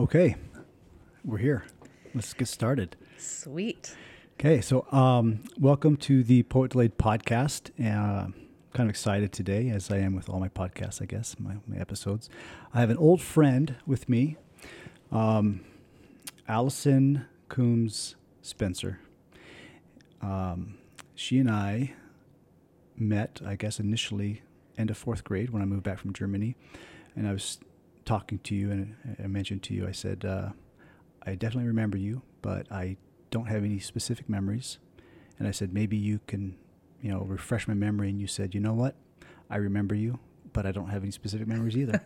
Okay, we're here. Let's get started. Sweet. Okay, so um, welcome to the Poet Delayed podcast. Uh, kind of excited today, as I am with all my podcasts, I guess, my, my episodes. I have an old friend with me, um, Allison Coombs Spencer. Um, she and I met, I guess, initially end of fourth grade when I moved back from Germany, and I was talking to you, and I mentioned to you, I said, uh, I definitely remember you, but I don't have any specific memories. And I said, maybe you can, you know, refresh my memory. And you said, you know what? I remember you, but I don't have any specific memories either.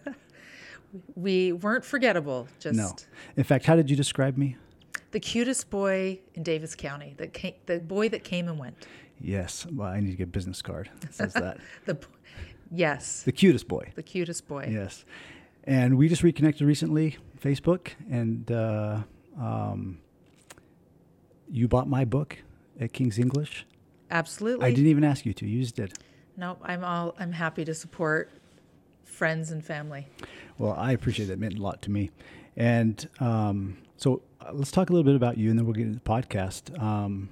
we weren't forgettable. Just no. In fact, how did you describe me? The cutest boy in Davis County. The came, the boy that came and went. Yes. Well, I need to get a business card that says that. the yes. The cutest boy. The cutest boy. Yes. And we just reconnected recently, Facebook, and uh, um, you bought my book at King's English. Absolutely. I didn't even ask you to. You just did. No, I'm all. I'm happy to support friends and family. Well, I appreciate that. It meant a lot to me. And um, so uh, let's talk a little bit about you, and then we'll get into the podcast. Um,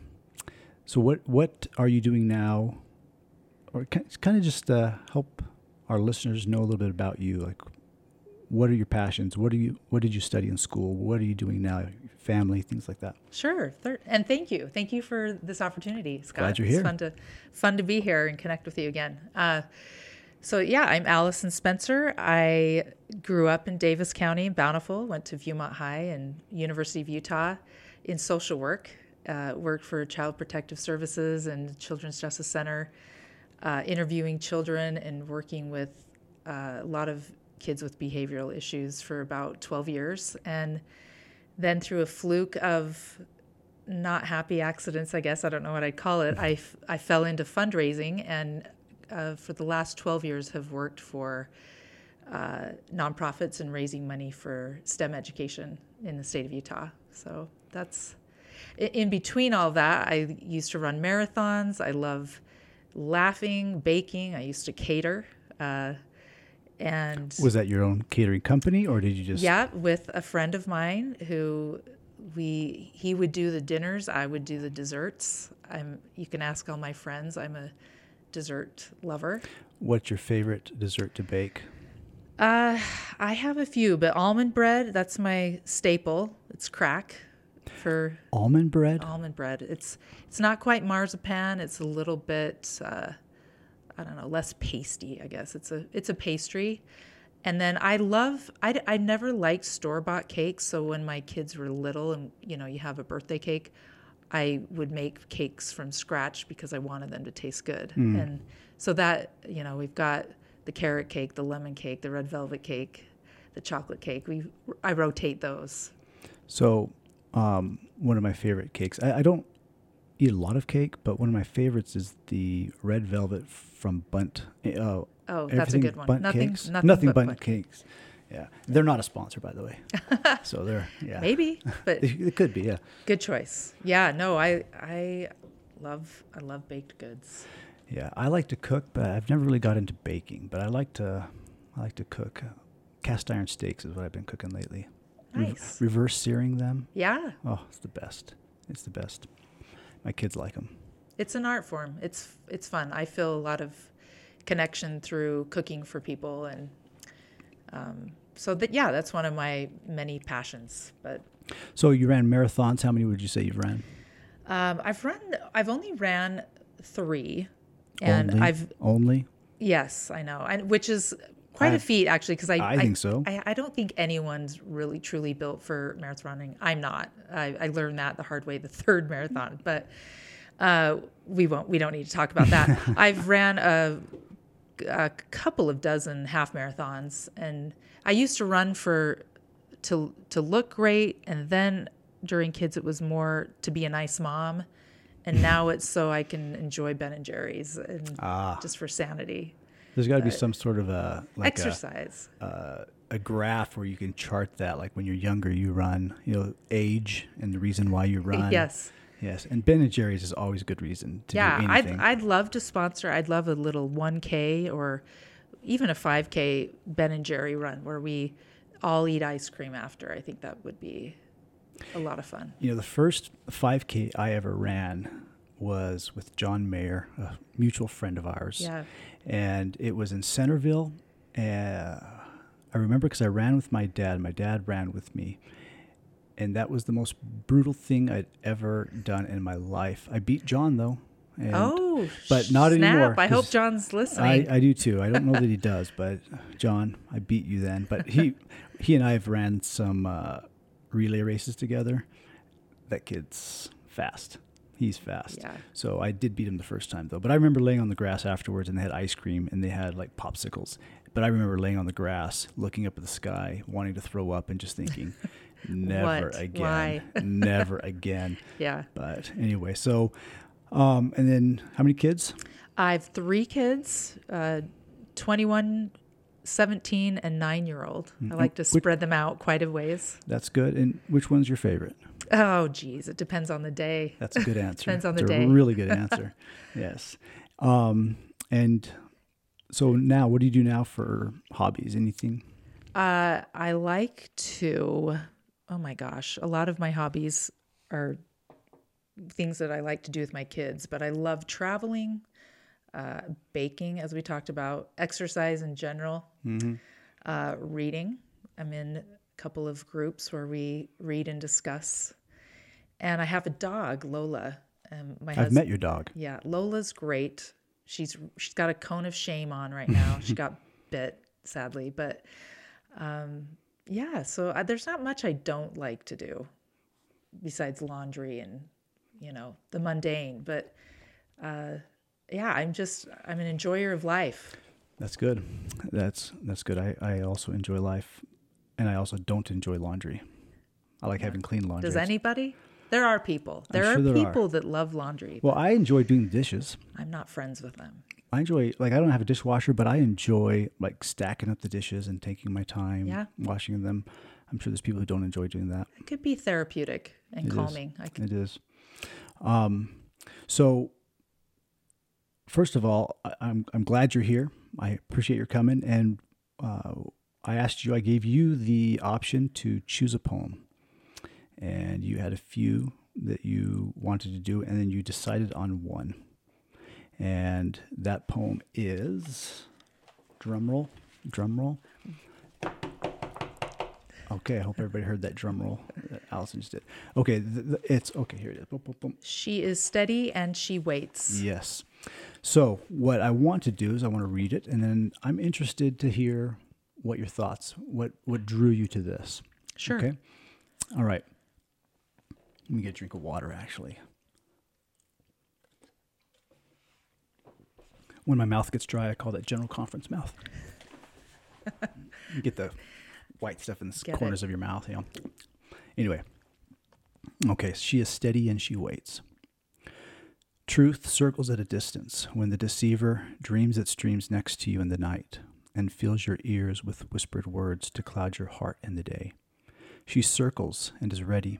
so what what are you doing now, or kind of just uh, help our listeners know a little bit about you, like what are your passions? What are you? What did you study in school? What are you doing now? Family, things like that. Sure, and thank you, thank you for this opportunity, Scott. Glad you're here. It's fun to fun to be here and connect with you again. Uh, so yeah, I'm Allison Spencer. I grew up in Davis County, Bountiful. Went to Viewmont High and University of Utah in social work. Uh, worked for Child Protective Services and Children's Justice Center, uh, interviewing children and working with uh, a lot of kids with behavioral issues for about 12 years. And then through a fluke of not happy accidents, I guess, I don't know what I'd call it, I, f- I fell into fundraising and uh, for the last 12 years have worked for uh, nonprofits and raising money for STEM education in the state of Utah. So that's in between all that, I used to run marathons. I love laughing, baking. I used to cater. Uh, and was that your own catering company or did you just yeah with a friend of mine who we he would do the dinners i would do the desserts. I'm you can ask all my friends. I'm a dessert lover. What's your favorite dessert to bake? Uh i have a few but almond bread that's my staple. It's crack for almond bread? Almond bread. It's it's not quite marzipan. It's a little bit uh, I don't know, less pasty, I guess. It's a it's a pastry. And then I love I, I never liked store bought cakes, so when my kids were little and you know, you have a birthday cake, I would make cakes from scratch because I wanted them to taste good. Mm. And so that, you know, we've got the carrot cake, the lemon cake, the red velvet cake, the chocolate cake. We I rotate those. So, um, one of my favorite cakes. I, I don't eat a lot of cake, but one of my favorites is the red velvet from Bundt. Uh, oh, that's a good one. Bundt nothing, cakes. nothing, nothing but Bundt, Bundt cakes. Yeah, they're not a sponsor, by the way. so they're yeah. Maybe, but it could be. Yeah. Good choice. Yeah. No, I I love I love baked goods. Yeah, I like to cook, but I've never really got into baking. But I like to I like to cook. Cast iron steaks is what I've been cooking lately. Nice. Re- reverse searing them. Yeah. Oh, it's the best. It's the best my kids like them. It's an art form. It's it's fun. I feel a lot of connection through cooking for people, and um, so that yeah, that's one of my many passions. But so you ran marathons. How many would you say you've ran? Um, I've run. I've only ran three, and only? I've only. Yes, I know, and which is quite I, a feat actually because I, I, I think so. I, I, don't think anyone's really truly built for marathon running. I'm not. I, I learned that the hard way the third marathon, but uh, we won't. We don't need to talk about that. I've ran a, a couple of dozen half marathons, and I used to run for to to look great, and then during kids it was more to be a nice mom and now it's so I can enjoy Ben and Jerry's and ah. just for sanity. There's got to be some sort of a like exercise. A, uh, a graph where you can chart that, like when you're younger, you run, you know, age and the reason why you run. Yes. Yes, and Ben and Jerry's is always a good reason to yeah. I'd, I'd love to sponsor. I'd love a little 1K or even a 5K Ben and Jerry run where we all eat ice cream after. I think that would be a lot of fun. You know, the first 5K I ever ran was with John Mayer, a mutual friend of ours. Yeah. And it was in Centerville. Uh, I remember because I ran with my dad. My dad ran with me. And that was the most brutal thing I'd ever done in my life. I beat John, though. And oh, but not snap. anymore, I hope John's I, listening. I do too. I don't know that he does, but John, I beat you then. But he he and I have ran some uh, relay races together. That kid's fast. He's fast. Yeah. So I did beat him the first time though. But I remember laying on the grass afterwards, and they had ice cream and they had like popsicles. But I remember laying on the grass, looking up at the sky, wanting to throw up, and just thinking, never What? again, never again. yeah. But anyway, so um, and then how many kids? I have three kids uh, 21, 17, and nine year old. I like to Mm, Which- spread them out quite a ways. That's good. And which one's your favorite? Oh, geez. It depends on the day. That's a good answer. Depends on the It's day. A really good answer. yes. Um, and so now, what do you do now for hobbies? Anything? Uh, I like to, oh my gosh, a lot of my hobbies are things that I like to do with my kids, but I love traveling, uh, baking, as we talked about, exercise in general, uh, reading. I'm in a couple of groups where we read and discuss. And I have a dog, Lola. Um, my I've husband, met your dog. yeah, Lola's great. She's she's got a cone of shame on right now. she got bit sadly, but um, yeah. So I, there's not much I don't like to do besides laundry and you know the mundane. But uh, yeah, I'm just I'm an enjoyer of life. That's good. That's that's good. I, I also enjoy life, and I also don't enjoy laundry. I like having clean laundry. Does anybody? There are people. There are there are. people that love laundry. Well, I enjoy doing dishes. I'm not friends with them. I enjoy like I don't have a dishwasher, but I enjoy like stacking up the dishes and taking my time Yeah. washing them. I'm sure there's people who don't enjoy doing that. It could be therapeutic and It is. calming. I can, It is. Um, so first of all, I, I'm I'm glad you're here. I appreciate your coming, and uh, I asked you. I gave you the option to choose a poem, and you had a few that you wanted to do, and then you decided on one. And that poem is drum roll, drum roll. Okay, I hope everybody heard that drum roll that Allison just did. Okay, th- th- it's okay. Here it is. Boom, boom, boom. she is steady and she waits. Yes. So what I want to do is I want to read it, and then I'm interested to hear what your thoughts, what what drew you to this. Sure. Okay. All right. Let me get a drink of water. Actually, when my mouth gets dry, I call that general conference mouth. you get the white stuff in the Get corners of your mouth. You know. Anyway. Okay. She is steady and she waits. Truth circles at a distance when the deceiver dreams it streams next to you in the night and fills your ears with whispered words to cloud your heart in the day. She circles and is ready,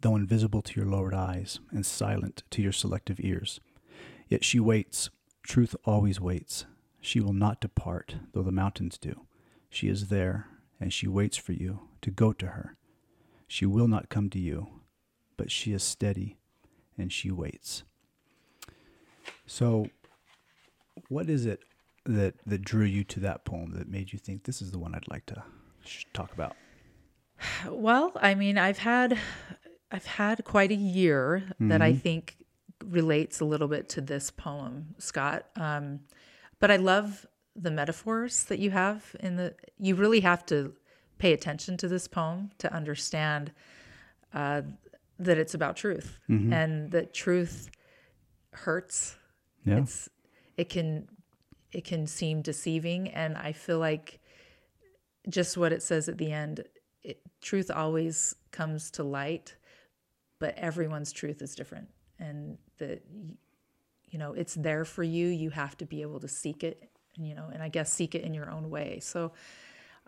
though invisible to your lowered eyes and silent to your selective ears. Yet she waits. Truth always waits. She will not depart, though the mountains do. She is there, and she waits for you to go to her. She will not come to you, but she is steady, and she waits. So, what is it that that drew you to that poem that made you think this is the one I'd like to talk about? Well, I mean, I've had I've had quite a year that I think relates a little bit to this poem, Scott. Um, but I love the metaphors that you have in the. You really have to pay attention to this poem to understand uh, that it's about truth and that truth hurts. Yeah, It's it can it can seem deceiving, and I feel like just what it says at the end, it, truth always comes to light, but everyone's truth is different, and that you know it's there for you. You have to be able to seek it, you know, and I guess seek it in your own way. So,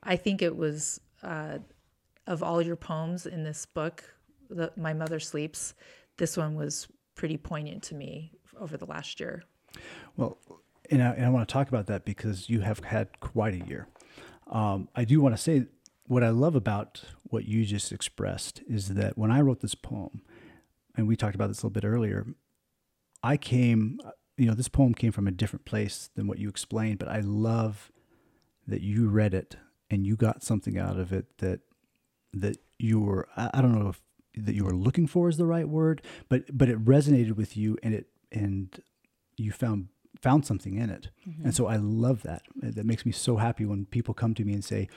I think it was uh, of all your poems in this book, the, "My Mother Sleeps." This one was pretty poignant to me over the last year. Well, and I, and I want to talk about that because you have had quite a year. Um, I do want to say what I love about what you just expressed is that when I wrote this poem, and we talked about this a little bit earlier, I came, you know, this poem came from a different place than what you explained, but I love that you read it and you got something out of it that that you were I don't know if that you were looking for is the right word, but but it resonated with you and it and you found found something in it. Mm-hmm. And so I love that. That makes me so happy when people come to me and say,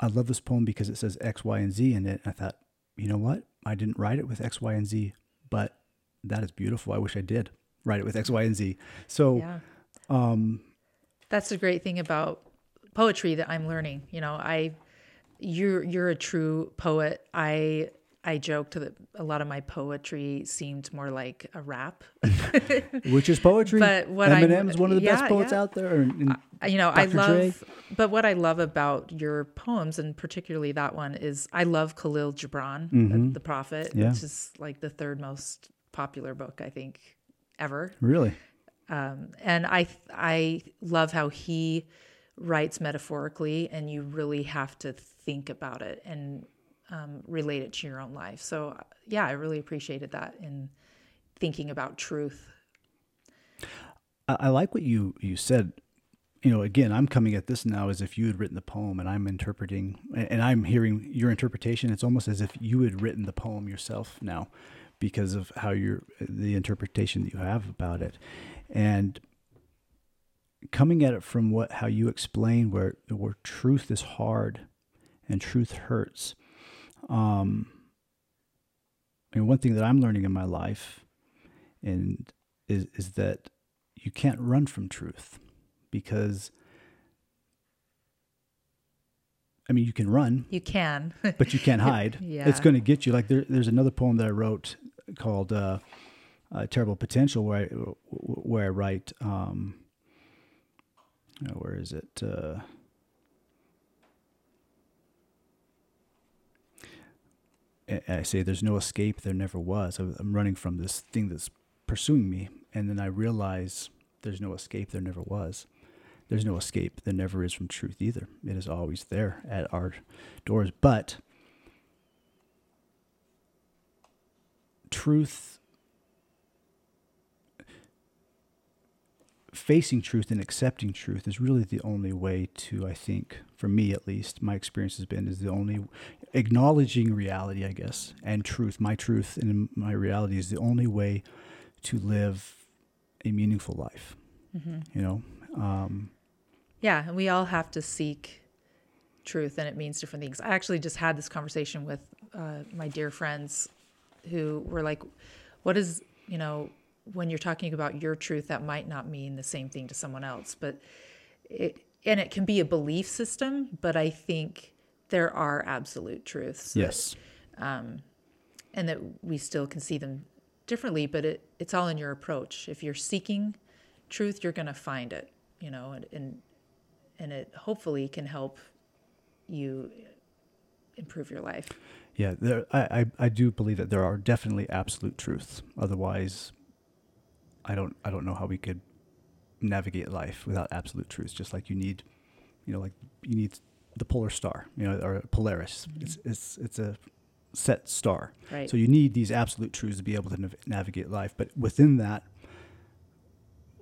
I love this poem because it says X, Y, and Z in it. And I thought, you know what? I didn't write it with X, Y, and Z, but that is beautiful. I wish I did write it with X, Y, and Z. So, yeah. um, that's the great thing about poetry that I'm learning. You know, I, you're you're a true poet. I I joked that a lot of my poetry seemed more like a rap, which is poetry. But what Eminem's one of the yeah, best poets yeah. out there. And, you know, Dr. I love. Dre. But what I love about your poems, and particularly that one, is I love Kahlil Gibran, mm-hmm. the, the, Prophet, yeah. which is like the third most popular book I think ever. Really. Um, and I I love how he writes metaphorically, and you really have to think about it and um, relate it to your own life. So, yeah, I really appreciated that in thinking about truth. I, I like what you you said. You know, again, I'm coming at this now as if you had written the poem, and I'm interpreting, and I'm hearing your interpretation. It's almost as if you had written the poem yourself now, because of how you're the interpretation that you have about it, and coming at it from what how you explain where where truth is hard and truth hurts um, and one thing that I'm learning in my life, and is is that you can't run from truth, because I mean you can run, you can, but you can't hide. yeah. It's going to get you. Like there, there's another poem that I wrote called uh, uh, "Terrible Potential," where I where I write. Um, where is it? Uh, I say there's no escape, there never was. I'm running from this thing that's pursuing me, and then I realize there's no escape, there never was. There's no escape, there never is from truth either. It is always there at our doors. But truth facing truth and accepting truth is really the only way to, I think, for me at least, my experience has been is the only acknowledging reality, I guess, and truth, my truth and my reality is the only way to live a meaningful life. Mm-hmm. You know? Um, yeah, and we all have to seek truth, and it means different things. I actually just had this conversation with uh, my dear friends who were like, what is, you know, when you're talking about your truth, that might not mean the same thing to someone else. But it, and it can be a belief system, but I think there are absolute truths. Yes. That, um, and that we still can see them differently, but it, it's all in your approach. If you're seeking truth, you're going to find it, you know, and, and, and it hopefully can help you improve your life. Yeah, there, I, I, I do believe that there are definitely absolute truths. Otherwise, I don't I don't know how we could navigate life without absolute truths. Just like you need, you know, like you need the polar star, you know, or Polaris. Mm-hmm. It's it's it's a set star. Right. So you need these absolute truths to be able to nav- navigate life. But within that,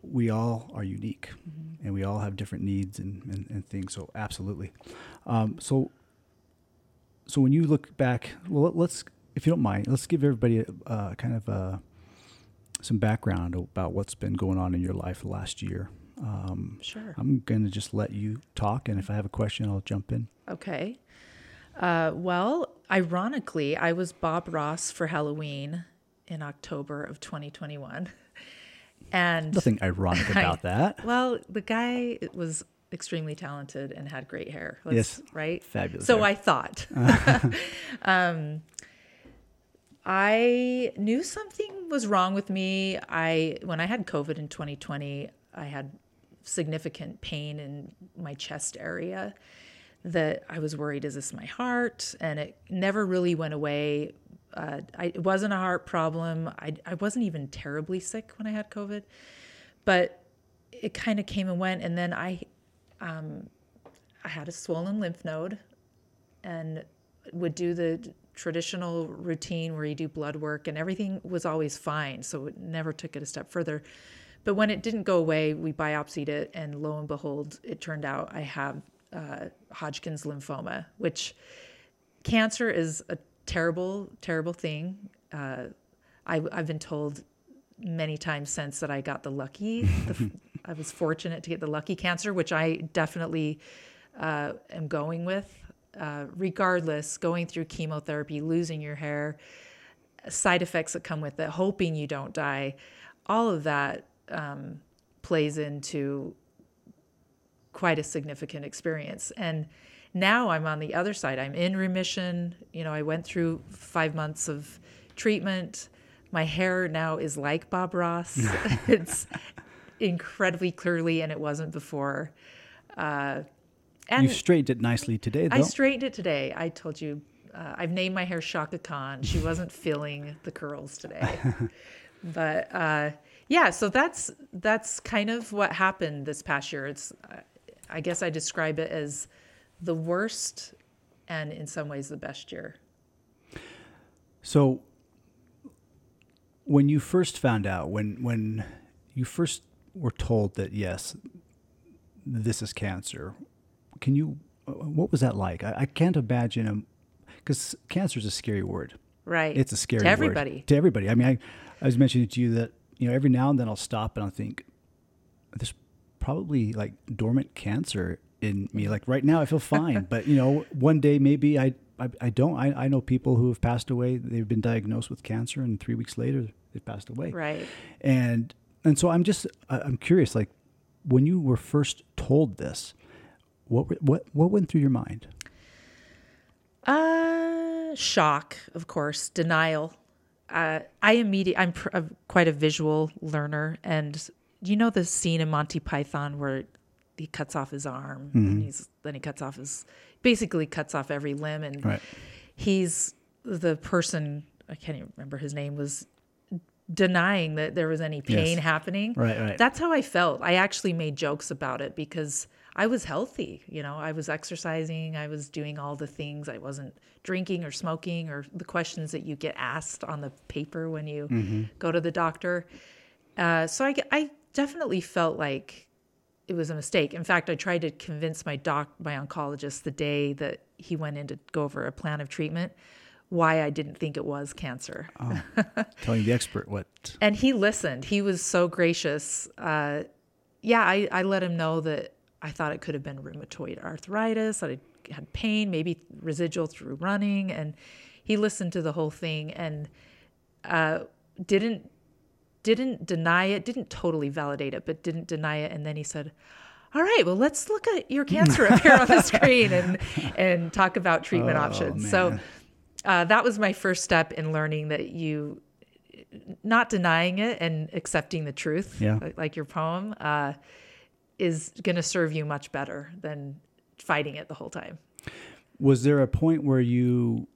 we all are unique, mm-hmm. and we all have different needs and, and, and things. So absolutely. Um, so so when you look back, well, let's if you don't mind, let's give everybody a, uh, kind of a some background about what's been going on in your life the last year. Um, sure. I'm going to just let you talk, and if I have a question, I'll jump in. Okay. Uh, well, ironically, I was Bob Ross for Halloween in October of 2021. And nothing ironic about I, that. Well, the guy was extremely talented and had great hair. Yes. Right? Fabulous. So hair. I thought. um, I knew something was wrong with me. I when I had COVID in 2020, I had significant pain in my chest area that I was worried is this my heart? And it never really went away. Uh, I, it wasn't a heart problem. I, I wasn't even terribly sick when I had COVID, but it kind of came and went. And then I, um, I had a swollen lymph node and would do the traditional routine where you do blood work and everything was always fine. So it never took it a step further. But when it didn't go away, we biopsied it, and lo and behold, it turned out I have uh, Hodgkin's lymphoma, which cancer is a terrible, terrible thing. Uh, I, have been told many times since that I got the lucky. the, I was fortunate to get the lucky cancer, which I definitely uh, am going with. Uh, regardless, going through chemotherapy, losing your hair, side effects that come with it, hoping you don't die, all of that um, plays into quite a significant experience. And now I'm on the other side. I'm in remission. You know, I went through five months of treatment. My hair now is like Bob Ross. it's incredibly curly, and it wasn't before. Uh, and you straightened it nicely today, though. I straightened it today. I told you, uh, I've named my hair Chaka Khan. She wasn't feeling the curls today, but uh, yeah. So that's that's kind of what happened this past year. It's, I guess I describe it as the worst, and in some ways the best year. So, when you first found out, when when you first were told that yes, this is cancer, can you? Uh, what was that like? I, I can't imagine because cancer is a scary word. Right. It's a scary word. to everybody. Word. To everybody. I mean, I, I was mentioning to you that you know every now and then I'll stop and I'll think there's probably like dormant cancer in me. Like right now, I feel fine, but you know, one day maybe I I, I don't. I, I know people who have passed away. They've been diagnosed with cancer, and three weeks later, they've passed away. Right. And and so I'm just I'm curious. Like when you were first told this, what what what went through your mind? Uh, shock, of course, denial. Uh, I immediately I'm pr- quite a visual learner, and you know the scene in Monty Python where he cuts off his arm mm-hmm. and he's then he cuts off his basically cuts off every limb and right. he's the person I can't even remember his name was denying that there was any pain yes. happening. Right, right. That's how I felt. I actually made jokes about it because I was healthy. You know, I was exercising, I was doing all the things. I wasn't drinking or smoking or the questions that you get asked on the paper when you mm-hmm. go to the doctor. Uh, so I, I definitely felt like it was a mistake. In fact, I tried to convince my doc, my oncologist, the day that he went in to go over a plan of treatment, why I didn't think it was cancer. Oh, telling the expert what. and he listened. He was so gracious. Uh, yeah, I, I let him know that I thought it could have been rheumatoid arthritis. That I had pain, maybe residual through running, and he listened to the whole thing and uh, didn't didn't deny it, didn't totally validate it, but didn't deny it. And then he said, all right, well, let's look at your cancer up here on the screen and, and talk about treatment oh, options. Man. So uh, that was my first step in learning that you, not denying it and accepting the truth, yeah. like, like your poem, uh, is going to serve you much better than fighting it the whole time. Was there a point where you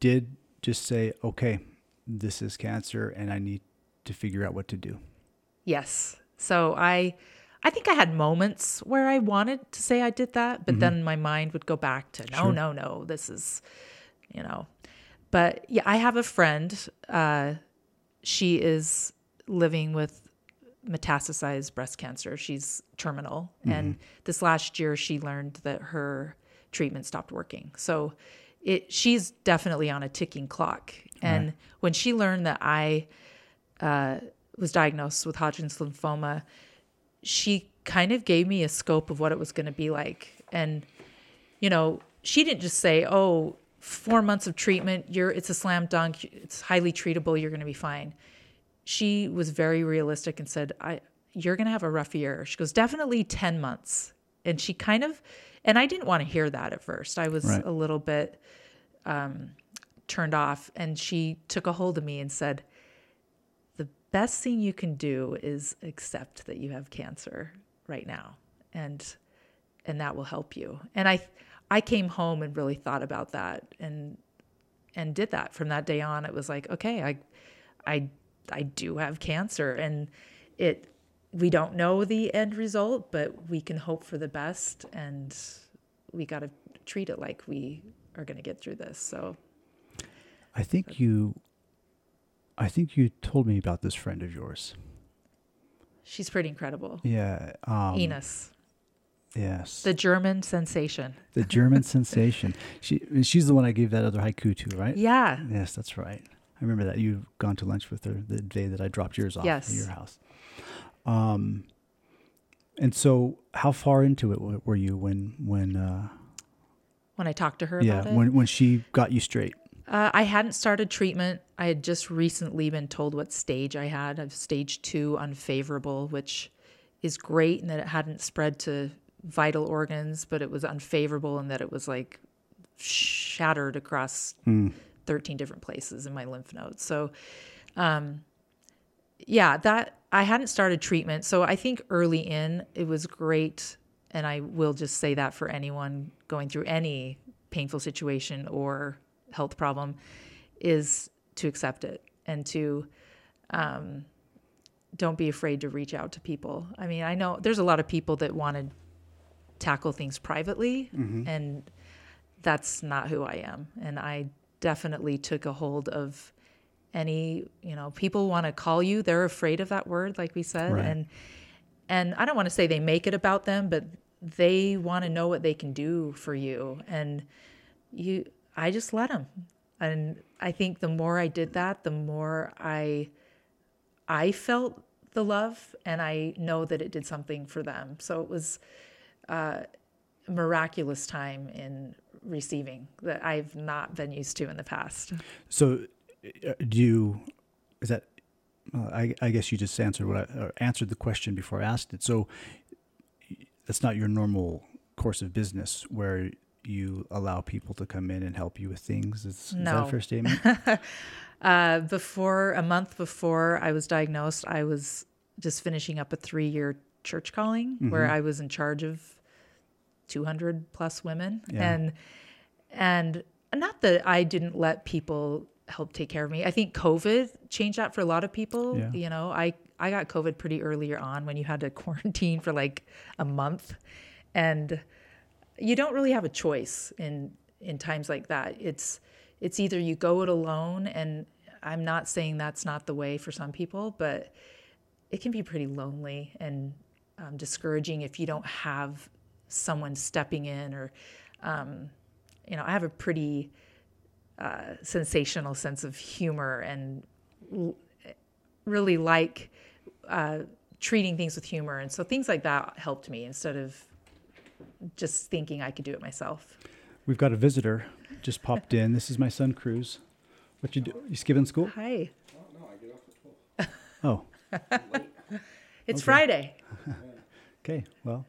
did just say, okay, this is cancer and I need to figure out what to do. Yes. So I I think I had moments where I wanted to say I did that, but mm-hmm. then my mind would go back to no, sure. no, no, this is, you know. But yeah, I have a friend. Uh, she is living with metastasized breast cancer. She's terminal. Mm-hmm. And this last year, she learned that her treatment stopped working. So it, she's definitely on a ticking clock. And right. when she learned that I uh, was diagnosed with Hodgkin's lymphoma, she kind of gave me a scope of what it was going to be like. And, you know, she didn't just say, oh, four months of treatment, you're it's a slam dunk, it's highly treatable, you're going to be fine. She was very realistic and said, I you're going to have a rough year. She goes, definitely 10 months. And she kind of, and I didn't want to hear that at first. I was right. a little bit um, turned off. And she took a hold of me and said, The best thing you can do is accept that you have cancer right now and and that will help you and i i came home and really thought about that and and did that from that day on it was like okay i i i do have cancer and it we don't know the end result but we can hope for the best and we got to treat it like we are going to get through this. So I think you. I think you told me about this friend of yours. she's pretty incredible. Yeah. Um, Enos, Yes. the German sensation. The German sensation. She she's the one I gave that other haiku to, right? Yeah. Yes, that's right. I remember that you've gone to lunch with her the day that I dropped yours off Yes. at your house. Um, and so how far into it were you when when uh, When I talked to her yeah about it, when when she got you straight? Uh, I hadn't started treatment. I had just recently been told what stage I had. I've stage two unfavorable, which is great in that it hadn't spread to vital organs, but it was unfavorable in that it was like shattered across 13 different places in my lymph nodes. So, um, yeah, that I hadn't started treatment. So I think early in it was great. And I will just say that for anyone going through any painful situation or health problem is to accept it and to um, don't be afraid to reach out to people. I mean, I know there's a lot of people that want to tackle things privately, and that's not who I am. And I definitely took a hold of any, you know, people want to call you, they're afraid of that word, like we said. Right. And and I don't want to say they make it about them, but they want to know what they can do for you. And you, I just let them. And I think the more I did that, the more I, I felt the love, and I know that it did something for them. So it was uh, a miraculous time in receiving that I've not been used to in the past. So uh, do you is that well, I, I guess you just answered what I or answered the question before I asked it. So that's not your normal course of business where you allow people to come in and help you with things. Is, is that No. a fair statement? Uh, before a month before I was diagnosed, I was just finishing up a three year church calling where I was in charge of 200 plus women. Yeah. And, and not that I didn't let people help take care of me. I think COVID changed that for a lot of people. Yeah. You know, I, I got COVID pretty earlier on when you had to quarantine for like a month. And you don't really have a choice in in times like that. It's it's either you go it alone, and I'm not saying that's not the way for some people, but it can be pretty lonely and um, discouraging if you don't have someone stepping in or um, you know i have a pretty uh, sensational sense of humor and l- really like uh, treating things with humor and so things like that helped me instead of just thinking i could do it myself We've got a visitor just popped in. This is my son Cruz. What you do? You skipping school? hi Oh, no, I get off the school. Oh. Wait. it's friday okay. Well,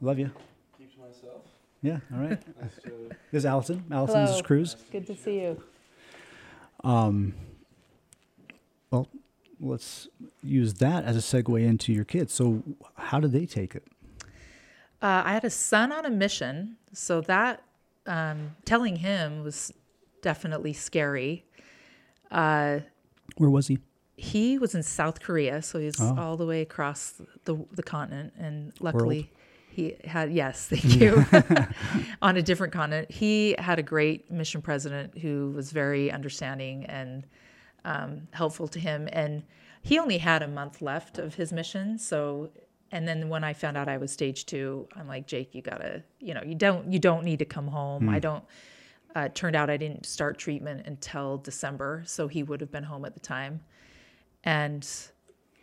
love you. Keep to myself. Yeah. All right. Nice to This is Allison. Allison, this is Hello. Cruz. good to see you Um, well, let's use that as a segue into your kids. So, how did they take it? Uh, I had a son on a mission, so that um, telling him was definitely scary. Uh, Where was he? he was in South Korea, so he's Oh. all the way across the the continent, and luckily he had yes, thank you, on a different continent. He had a great mission president who was very understanding and um, helpful to him, and he only had a month left of his mission, so. And then when I found out I was stage two, I'm like, Jake, you gotta, you know, you don't, you don't need to come home. I don't. Uh, it turned out I didn't start treatment until December, so he would have been home at the time and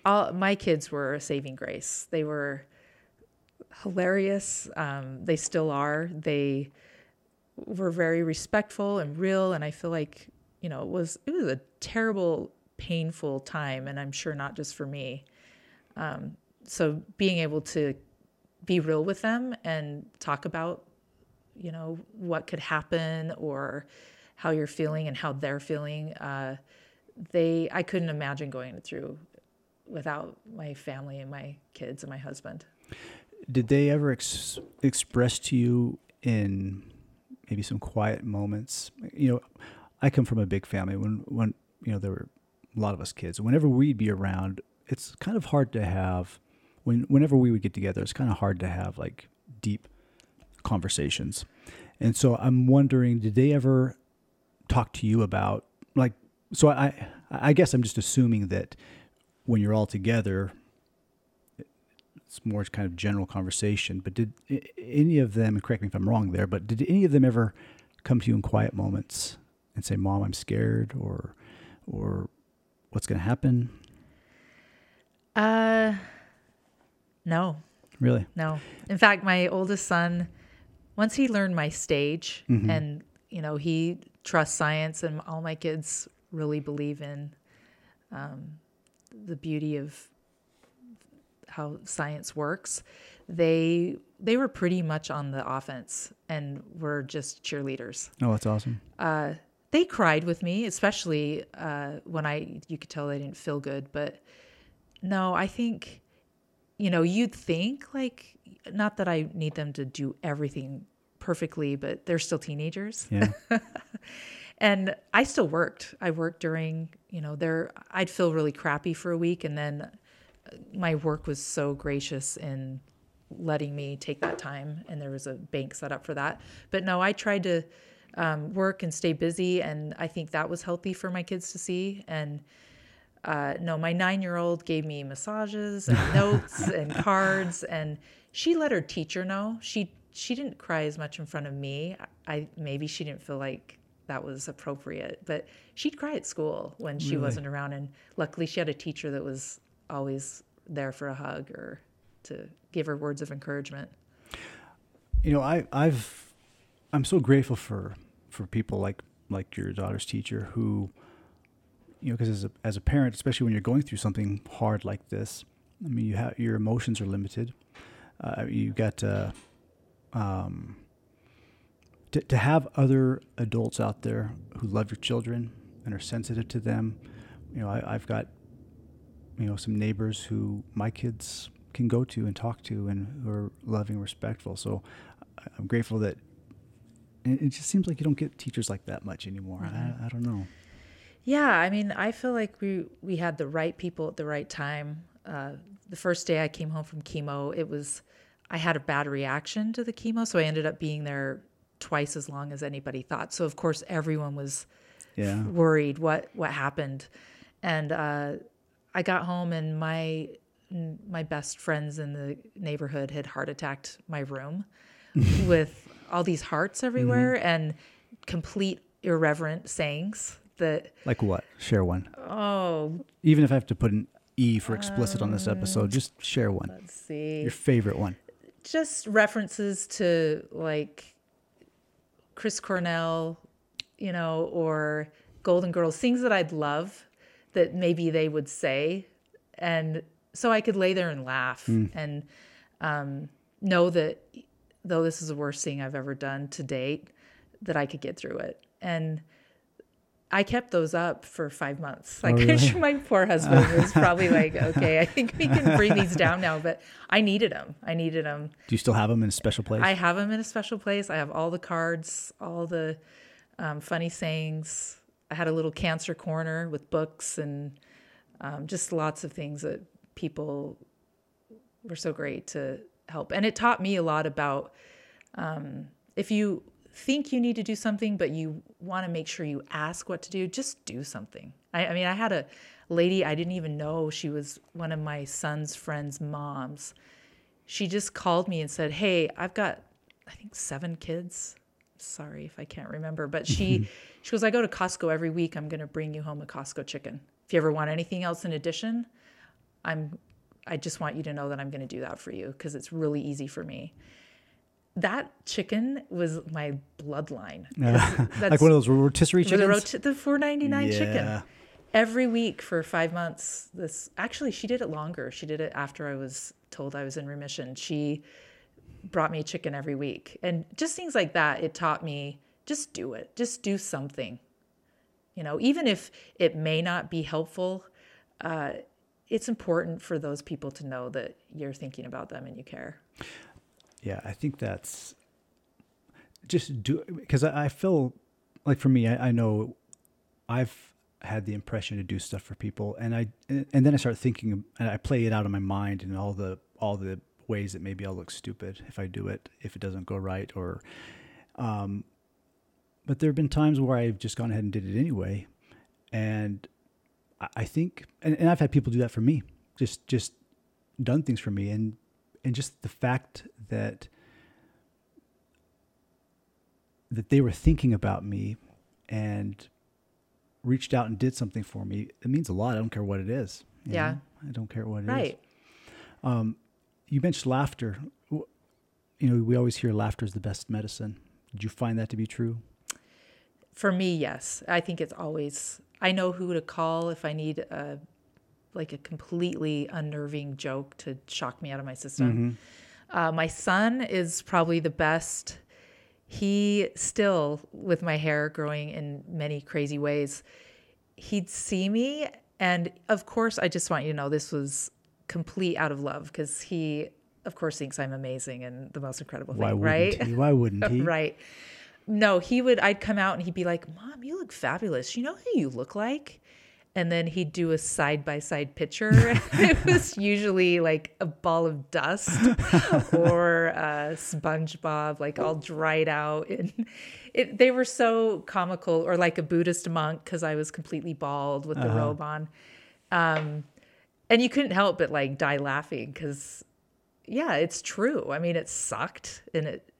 all my kids were a saving grace. They were hilarious. Um, they still are. They were very respectful and real, and I feel like you know it was it was a terrible, painful time, and I'm sure not just for me. Um, so being able to be real with them and talk about you know what could happen or how you're feeling and how they're feeling. Uh, they I couldn't imagine going through without my family and my kids and my husband. Did they ever ex- express to you in maybe some quiet moments? You know, I come from a big family. When when you know there were a lot of us kids. Whenever we'd be around, it's kind of hard to have. When whenever we would get together, it's kind of hard to have like deep conversations. And so I'm wondering, did they ever talk to you about like? So I I guess I'm just assuming that when you're all together, it's more kind of general conversation. But did any of them? And correct me if I'm wrong there. But did any of them ever come to you in quiet moments and say, "Mom, I'm scared," or or what's going to happen? Uh, no, Really? no. In fact, my oldest son, once he learned my stage, Mhm. and you know, he trusts science, and all my kids really believe in um, the beauty of how science works. They they were pretty much on the offense and were just cheerleaders. Oh, that's awesome. uh, they cried with me, especially uh, when I you could tell they didn't feel good. But no, I think you know you'd think like not that I need them to do everything perfectly, but they're still teenagers, Yeah. and I still worked. I worked during you know there. I'd feel really crappy for a week, and then my work was so gracious in letting me take that time and there was a bank set up for that. But no i tried to um, work and stay busy and i think that was healthy for my kids to see. And uh, no my nine year old gave me massages and notes and cards and she let her teacher know. She she didn't cry as much in front of me. I maybe she didn't feel like that was appropriate but she'd cry at school when she Really? wasn't around and luckily she had a teacher that was always there for a hug or to give her words of encouragement You know, I, I've, I'm so grateful for, for people like, like your daughter's teacher who, you know, because as a, as a parent, especially when you're going through something hard like this, I mean, you have, your emotions are limited. Uh, you got, uh, um, to, to have other adults out there who love your children and are sensitive to them. You know, I, I've got, you know, some neighbors who my kids can go to and talk to and who are loving, respectful. So I'm grateful that it just seems like you don't get teachers like that much anymore. I, I don't know. Yeah, I mean, I feel like we we had the right people at the right time. Uh, the first day I came home from chemo, it was I had a bad reaction to the chemo, so I ended up being there twice as long as anybody thought. So of course everyone was Yeah. worried what what happened, and uh, I got home and my my best friends in the neighborhood had heart attacked my room with all these hearts everywhere mm-hmm. and complete irreverent sayings that Like what? Share one. oh Even if I have to put an E for explicit on this um, episode, just share one. let's see Your favorite one. just references to like Chris Cornell, you know, or Golden Girls, things that I'd love that maybe they would say. And so I could lay there and laugh and um, know that though this is the worst thing I've ever done to date, that I could get through it. And I kept those up for five months. Like really? my poor husband was probably like, okay, I think we can bring these down now. But I needed them. I needed them. Do you still have them in a special place? I have them in a special place. I have all the cards, all the um, funny sayings. I had a little cancer corner with books and um, just lots of things that people were so great to help. And it taught me a lot about um, if you think you need to do something, but you want to make sure you ask what to do, just do something. I, I mean, I had a lady I didn't even know she was one of my son's friends' moms she just called me and said, "Hey, I've got I think 7 kids. Sorry if I can't remember, but she she goes, "I go to Costco every week. I'm going to bring you home a Costco chicken. If you ever want anything else in addition, I'm I just want you to know that I'm going to do that for you because it's really easy for me." That chicken was my bloodline. like one of those rotisserie the, chickens. roti- the 4.99 chicken every week for five months this actually she did it longer she did it after i was told i was in remission she brought me chicken every week. And just things like that it taught me just do it. Just do something. You know even if it may not be helpful uh, it's important for those people to know that you're thinking about them and you care. Yeah, I think that's just do because I, feel like for me, I, I know I've had the impression to do stuff for people, and I and then I start thinking and I play it out in my mind and all the all the ways that maybe I'll look stupid if I do it if it doesn't go right or Um, but there have been times where I've just gone ahead and did it anyway, and I, I think, and, and I've had people do that for me, just just done things for me, and and just the fact that that they were thinking about me and reached out and did something for me, it means a lot. I don't care what it is. Yeah. know? I don't care what it is. Right. You mentioned laughter. You know, we always hear laughter is the best medicine. Did you find that to be true? For me, yes. I think it's always I know who to call if I need a like a completely unnerving joke to shock me out of my system. Uh, my son is probably the best. He still, with my hair growing in many crazy ways, he'd see me, and of course, I just want you to know this was complete out of love because he, of course, thinks I'm amazing and the most incredible thing, Why wouldn't right? he? Why wouldn't he? right. No, he would. I'd come out and he'd be like, "Mom, you look fabulous. You know who you look like?" And then he'd do a side by side picture. it was usually like a ball of dust or uh, SpongeBob, like all dried out. And it, they were so comical, or like a Buddhist monk because I was completely bald with the robe on. Um, and you couldn't help but like die laughing because, yeah, it's true. I mean, it sucked and it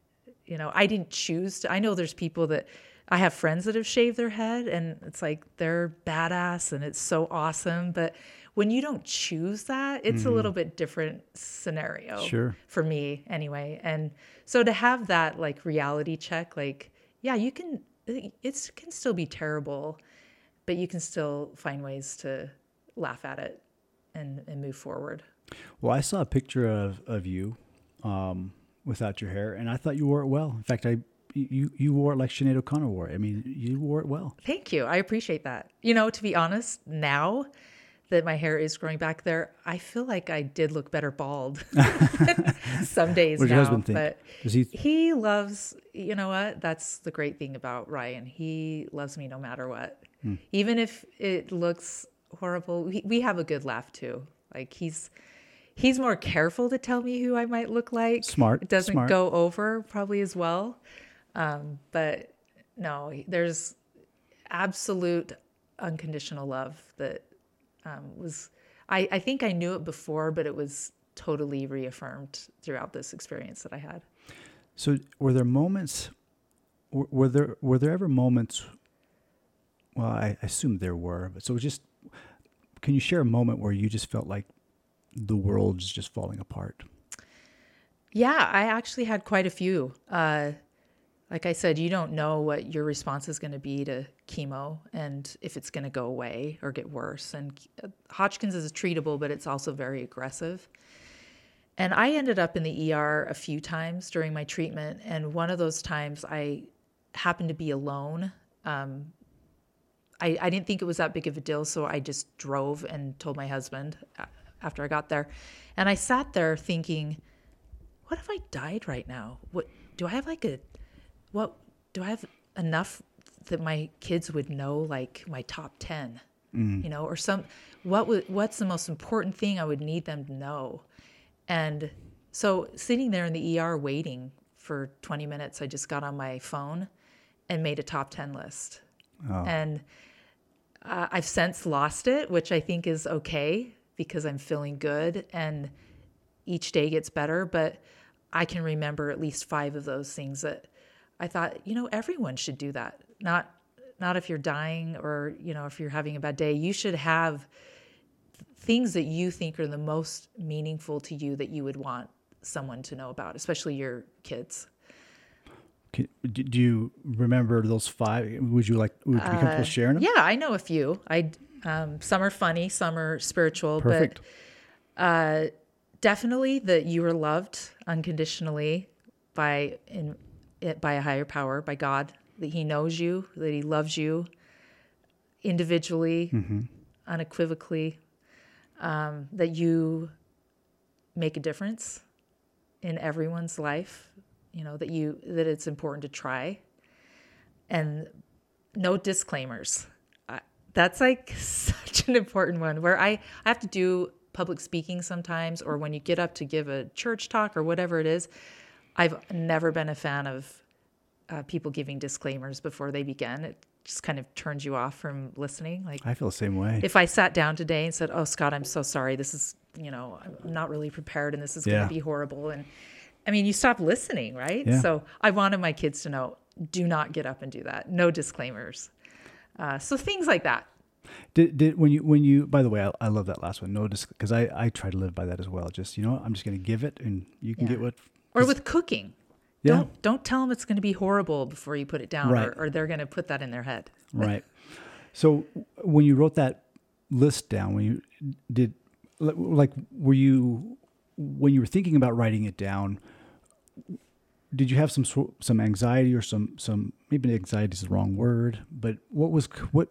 you know, I didn't choose to. I know there's people that I have friends that have shaved their head and it's like they're badass and it's so awesome. But when you don't choose that, it's a mm-hmm. little bit different scenario. Sure. For me, anyway. And so to have that like reality check, like, yeah, you can, it can still be terrible, but you can still find ways to laugh at it and, and move forward. Well, I saw a picture of, of you um, without your hair, and I thought you wore it well. In fact, I you you wore it like Sinead O'Connor wore it. I mean, you wore it well. Thank you. I appreciate that. You know, to be honest, now that my hair is growing back there, I feel like I did look better bald some days What does now. your husband think? But Does he? he loves, you know what? That's the great thing about Ryan. He loves me no matter what. Hmm. Even if it looks horrible, we, we have a good laugh too. Like he's he's more careful to tell me who I might look like. Smart, It doesn't smart. go over probably as well. Um, but no, there's absolute unconditional love that um, was I, I think I knew it before, but it was totally reaffirmed throughout this experience that I had. So, were there moments? Were, there were there ever moments? Well, I, I assume there were, but so just can you share a moment where you just felt like the world's just falling apart? Yeah, I actually had quite a few. Uh, like I said, you don't know what your response is going to be to chemo and if it's going to go away or get worse. And uh, Hodgkin's is treatable, but it's also very aggressive. And I ended up in the ER a few times during my treatment. And one of those times I happened to be alone. Um, I, I didn't think it was that big of a deal. So I just drove and told my husband uh, after I got there. And I sat there thinking, what if I died right now? What do I have like a what do I have enough that my kids would know like my top 10 you know or some what would what's the most important thing I would need them to know and so sitting there in the ER waiting for 20 minutes I just got on my phone and made a top 10 list and uh, I've since lost it which I think is okay because I'm feeling good and each day gets better but I can remember at least five of those things that I thought, you know, everyone should do that. Not not if you're dying or, you know, if you're having a bad day. You should have things that you think are the most meaningful to you that you would want someone to know about, especially your kids. Do you remember those five? Would you like? Would you be comfortable sharing them? Yeah, I know a few. I um, some are funny, some are spiritual, Perfect. but uh, definitely that you are loved unconditionally by in it by a higher power, by God. That He knows you, that He loves you individually, unequivocally. Um, that you make a difference in everyone's life. You know that you that it's important to try, and no disclaimers. I, that's like such an important one where I, I have to do public speaking sometimes, or when you get up to give a church talk or whatever it is. I've never been a fan of uh, people giving disclaimers before they begin. It just kind of turns you off from listening. Like I feel the same way. if I sat down today and said, "Oh, Scott, I'm so sorry. This is, you know, I'm not really prepared, and this is going to be horrible," and I mean, you stop listening, right? Yeah. So I wanted my kids to know: do not get up and do that. No disclaimers. Uh, so things like that. Did, did when you when you by the way I, I love that last one no dis because I I try to live by that as well just you know what, I'm just gonna give it and you can Yeah. get what Or with cooking. Yeah. Don't don't tell them it's going to be horrible before you put it down, Right. or, or they're going to put that in their head. right so when you wrote that list down when you did like were you when you were thinking about writing it down did you have some some anxiety or some some maybe anxiety is the wrong word but what was what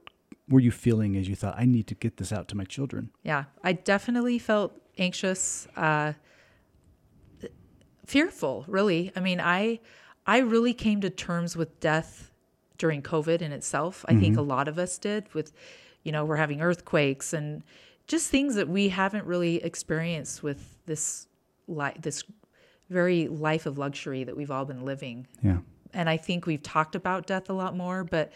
were you feeling as you thought I need to get this out to my children Yeah, I definitely felt anxious, uh, fearful. Really, I mean, I I really came to terms with death during COVID in itself. I think a lot of us did. With, you know, we're having earthquakes and just things that we haven't really experienced with this li- this very life of luxury that we've all been living yeah and I think we've talked about death a lot more, but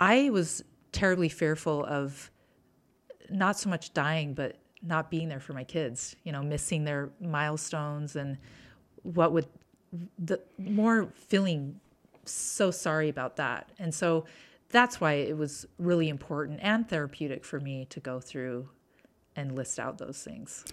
I was terribly fearful of not so much dying, but not being there for my kids, you know, missing their milestones and what would the more feeling so sorry about that. And so that's why it was really important and therapeutic for me to go through and list out those things.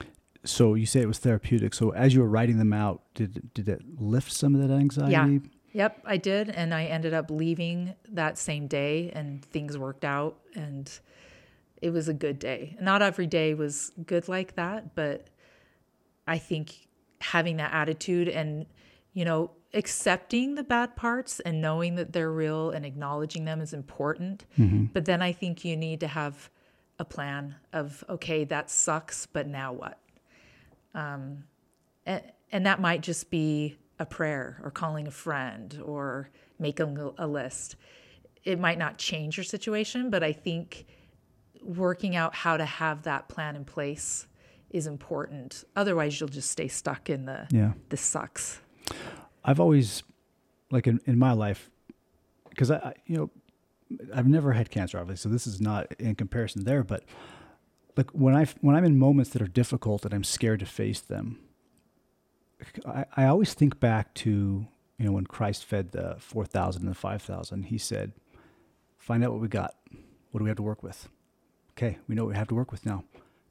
So you say it was therapeutic. So as you were writing them out, did did it lift some of that anxiety? Yeah. Yep, I did. And I ended up leaving that same day and things worked out and it was a good day. Not every day was good like that, but I think having that attitude and, you know, accepting the bad parts and knowing that they're real and acknowledging them is important. Mm-hmm. But then I think you need to have a plan of, okay, that sucks, but now what? Um, and, and that might just be a prayer or calling a friend or making a list. It might not change your situation, but I think working out how to have that plan in place is important. Otherwise, you'll just stay stuck in the Yeah. this sucks. I've always, like in, in my life, because I, I, you know, I've never had cancer, obviously, so this is not in comparison there. But like when I when I'm in moments that are difficult and I'm scared to face them, I, I always think back to you know when Christ fed the four thousand and the five thousand. He said, "Find out what we got. What do we have to work with? Okay, we know what we have to work with now.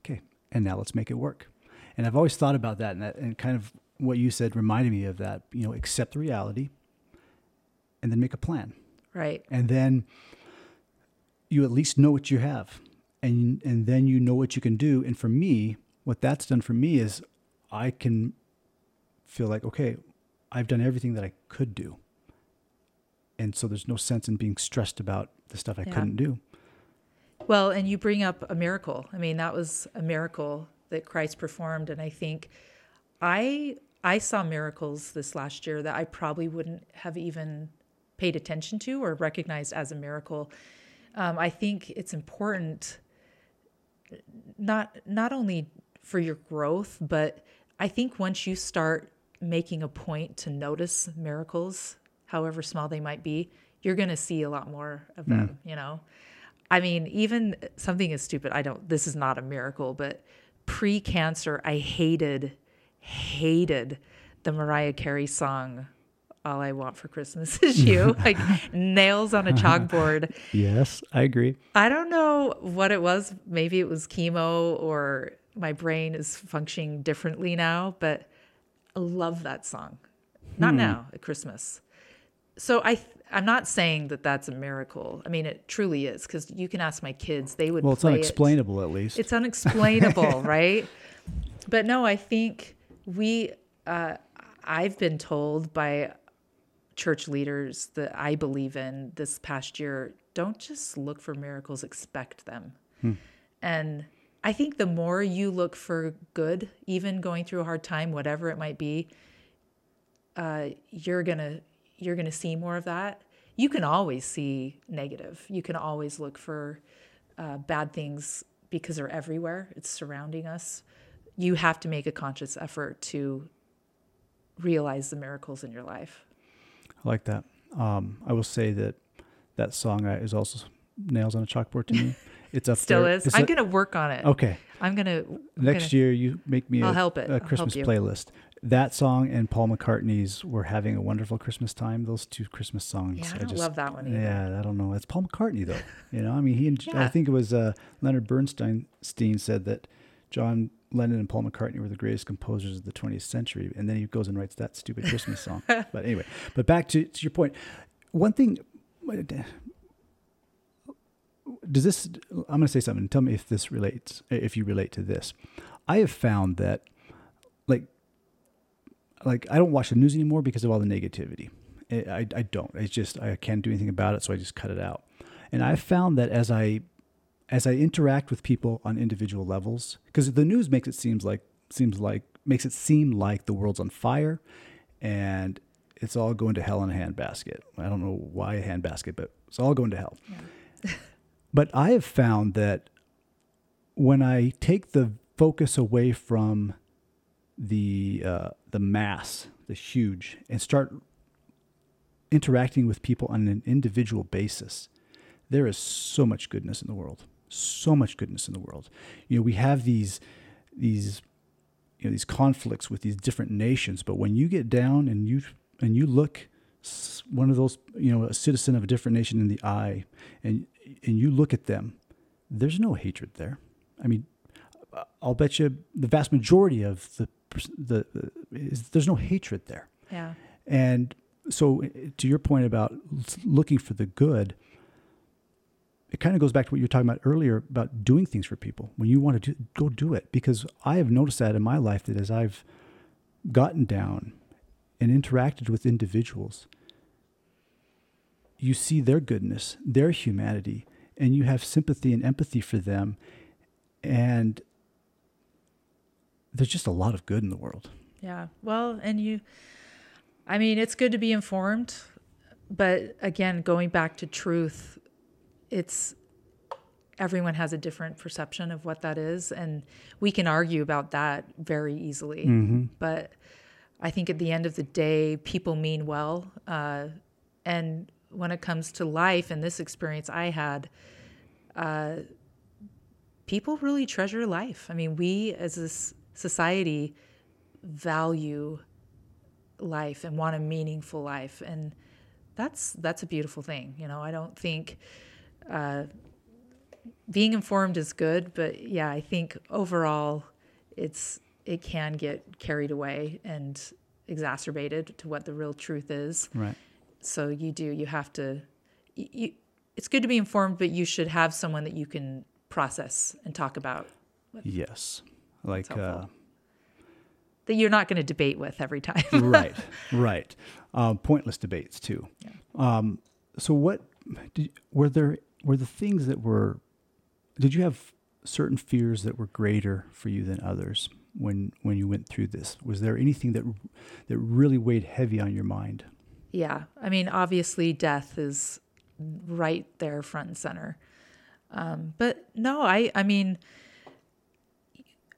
Okay, and now let's make it work." And I've always thought about that, and that, and kind of what you said reminded me of that. You know, accept the reality, and then make a plan Right. and then you at least know what you have and and then you know what you can do and for me what that's done for me is i can feel like okay i've done everything that i could do and so there's no sense in being stressed about the stuff i Yeah. couldn't do Well, and you bring up a miracle. I mean, that was a miracle that Christ performed, and I think I I saw miracles this last year that I probably wouldn't have even paid attention to or recognized as a miracle. Um, I think it's important not not only for your growth, but I think once you start making a point to notice miracles, however small they might be, you're going to see a lot more of hmm. them, you know. I mean, even something as stupid, I don't this is not a miracle, but pre-cancer, I hated hated the Mariah Carey song all I want for Christmas is you, like nails on a chalkboard. yes i agree I don't know what it was. Maybe it was chemo or my brain is functioning differently now, but I love that song. Not now at Christmas. So I I'm not saying that that's a miracle. I mean it truly is cuz you can ask my kids, they would well it's play it. unexplainable at least It's unexplainable, right? But no, I think we, uh, I've been told by church leaders that I believe in this past year don't just look for miracles, expect them. And I think the more you look for good, even going through a hard time, whatever it might be, uh, you're gonna you're gonna see more of that. You can always see negative. You can always look for uh, bad things because they're everywhere. It's surrounding us. You have to make a conscious effort to realize the miracles in your life. I like that. Um, I will say that that song uh, is also nails on a chalkboard to me. It's up Still there. is. It's I'm gonna work on it. okay. I'm gonna Next gonna- year, you make me I'll a, help it. a Christmas playlist. That song and Paul McCartney's "We're Having a Wonderful Christmas Time." Those two Christmas songs. Yeah, I don't love that one either. Yeah, I don't know. It's Paul McCartney though. you know, I mean, he. And, I think it was uh, Leonard Bernstein said that John Lennon and Paul McCartney were the greatest composers of the 20th century, and then he goes and writes that stupid Christmas song. But anyway, but back to, to your point. One thing. Does this? I'm going to say something. Tell me if this relates. If you relate to this, I have found that, like, like I don't watch the news anymore because of all the negativity. I, I, don't. It's just I can't do anything about it, so I just cut it out. And I've found that as I as I interact with people on individual levels, because the news makes it seems like seems like makes it seem like the world's on fire, and it's all going to hell in a handbasket. I don't know why a handbasket, but it's all going to hell. but I have found that when I take the focus away from the uh, the mass, the huge, and start interacting with people on an individual basis, there is so much goodness in the world. So much goodness in the world. You know, we have these these you know these conflicts with these different nations, but when you get down and you and you look one of those you know a citizen of a different nation in the eye, and and you look at them, there's no hatred there. I mean, I'll bet you the vast majority of the the, the is, there's no hatred there. Yeah. And so, to your point about looking for the good, it kind of goes back to what you were talking about earlier about doing things for people. When you want to do, go do it, because I have noticed that in my life that as I've gotten down and interacted with individuals, you see their goodness, their humanity, and you have sympathy and empathy for them. And there's just a lot of good in the world. Yeah. Well, and you, I mean, it's good to be informed, but again, going back to truth, it's everyone has a different perception of what that is. And we can argue about that very easily. But I think at the end of the day, people mean well. Uh, and when it comes to life and this experience I had, uh, people really treasure life. I mean, we as this society value life and want a meaningful life, and that's that's a beautiful thing. You know, I don't think uh, being informed is good, but yeah, I think overall, it's it can get carried away and exacerbated to what the real truth is Right. so you do you have to you, it's good to be informed but you should have someone that you can process and talk about Yes. Like, uh, that you're not going to debate with every time right, right. Um, pointless debates too. Um, so, what did, were there? Were the things that were? Did you have certain fears that were greater for you than others when when you went through this? Was there anything that that really weighed heavy on your mind? yeah i mean obviously death is right there front and center um, but no i i mean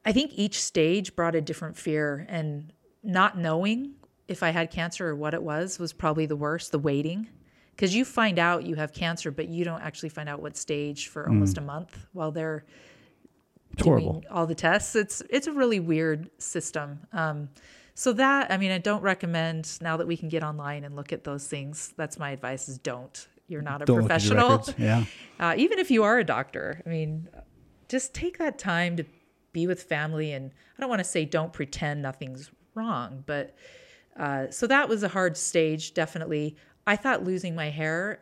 i think each stage brought a different fear and not knowing if i had cancer or what it was was probably the worst the waiting because you find out you have cancer but you don't actually find out what stage for almost a month while they're It's horrible. doing all the tests. It's it's a really weird system. Um, so that I mean, I don't recommend now that we can get online and look at those things. That's my advice: is don't. You're not a Don't professional. Yeah. Uh, even if you are a doctor, I mean, just take that time to be with family. And I don't want to say don't pretend nothing's wrong, but uh, so that was a hard stage, definitely. I thought losing my hair